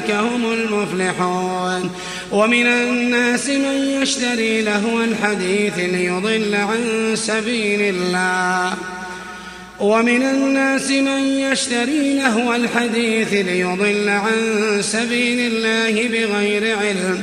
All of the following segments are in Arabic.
هم المفلحون. ومن الناس من يشتري لهو الحديث ليضل عن سبيل الله. ومن الناس من يشتري لهو الحديث ليضل عن سبيل الله بغير علم.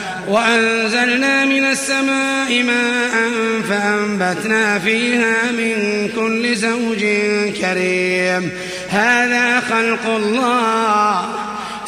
وأنزلنا من السماء ماء فأنبتنا فيها من كل زوج كريم. هذا خلق الله.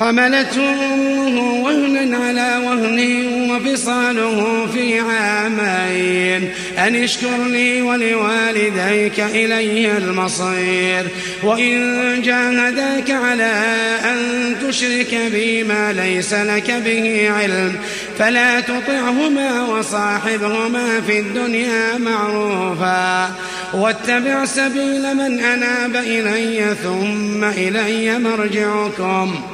حملته أمه وهنا على وهن وفصاله في عامين. أن اشكر لي ولوالديك إلي المصير. وإن جاهداك على أن تشرك بي ما ليس لك به علم. فلا تطعهما وصاحبهما في الدنيا معروفا. واتبع سبيل من أناب إلي ثم إلي مرجعكم.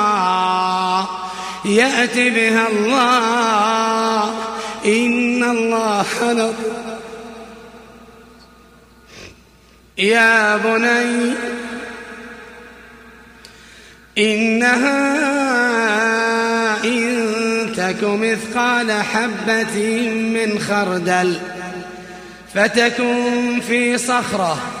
يأتي بها الله. إن الله لطيف يا بني إنها إن تك مثقال حبة من خردل فتكن في صخرة.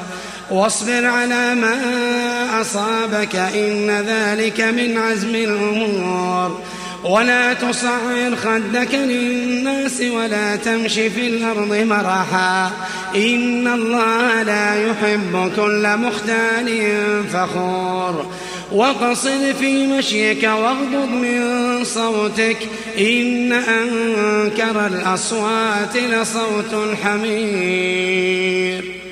واصبر على ما أصابك إن ذلك من عزم الأمور. ولا تصعر خدك للناس ولا تمش في الأرض مرحا. إن الله لا يحب كل مختال فخور. واقصد في مشيك واغضض من صوتك. إن أنكر الأصوات لصوت الحمير.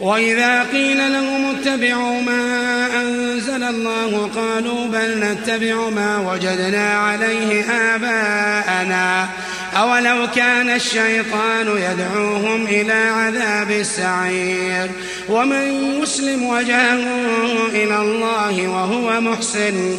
وإذا قيل لهم اتبعوا ما أنزل الله قالوا بل نتبع ما وجدنا عليه آباءنا. أولو كان الشيطان يدعوهم إلى عذاب السعير. ومن يسلم وجهه إلى الله وهو محسن.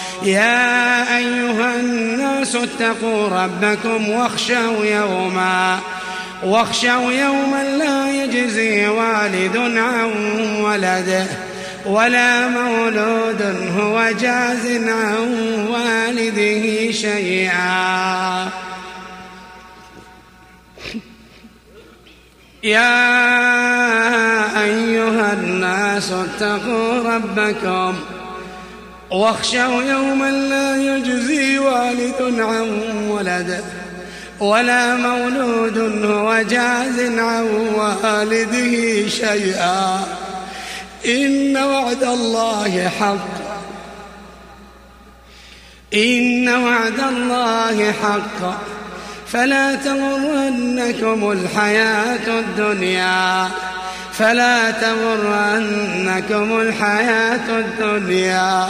يا أيها الناس اتقوا ربكم واخشوا يوما واخشوا يوما لا يجزي والد عن ولده ولا مولود هو جاز عن والده شيئا. يا أيها الناس اتقوا ربكم واخشوا يوما لا يجزي والد عن ولده ولا مولود هو جاز عن والده شيئا. إن وعد الله حق. إن وعد الله حق. فلا تغرنكم الحياة الدنيا. فلا تغرنكم الحياة الدنيا.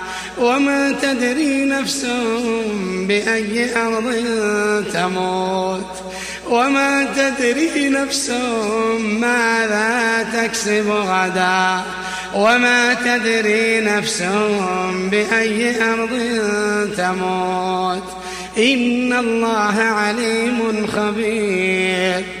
وما تدري نفس بأي أرض تموت. وما تدري نفس ماذا تكسب غدا. وما تدري نفس بأي أرض تموت. إن الله عليم خبير.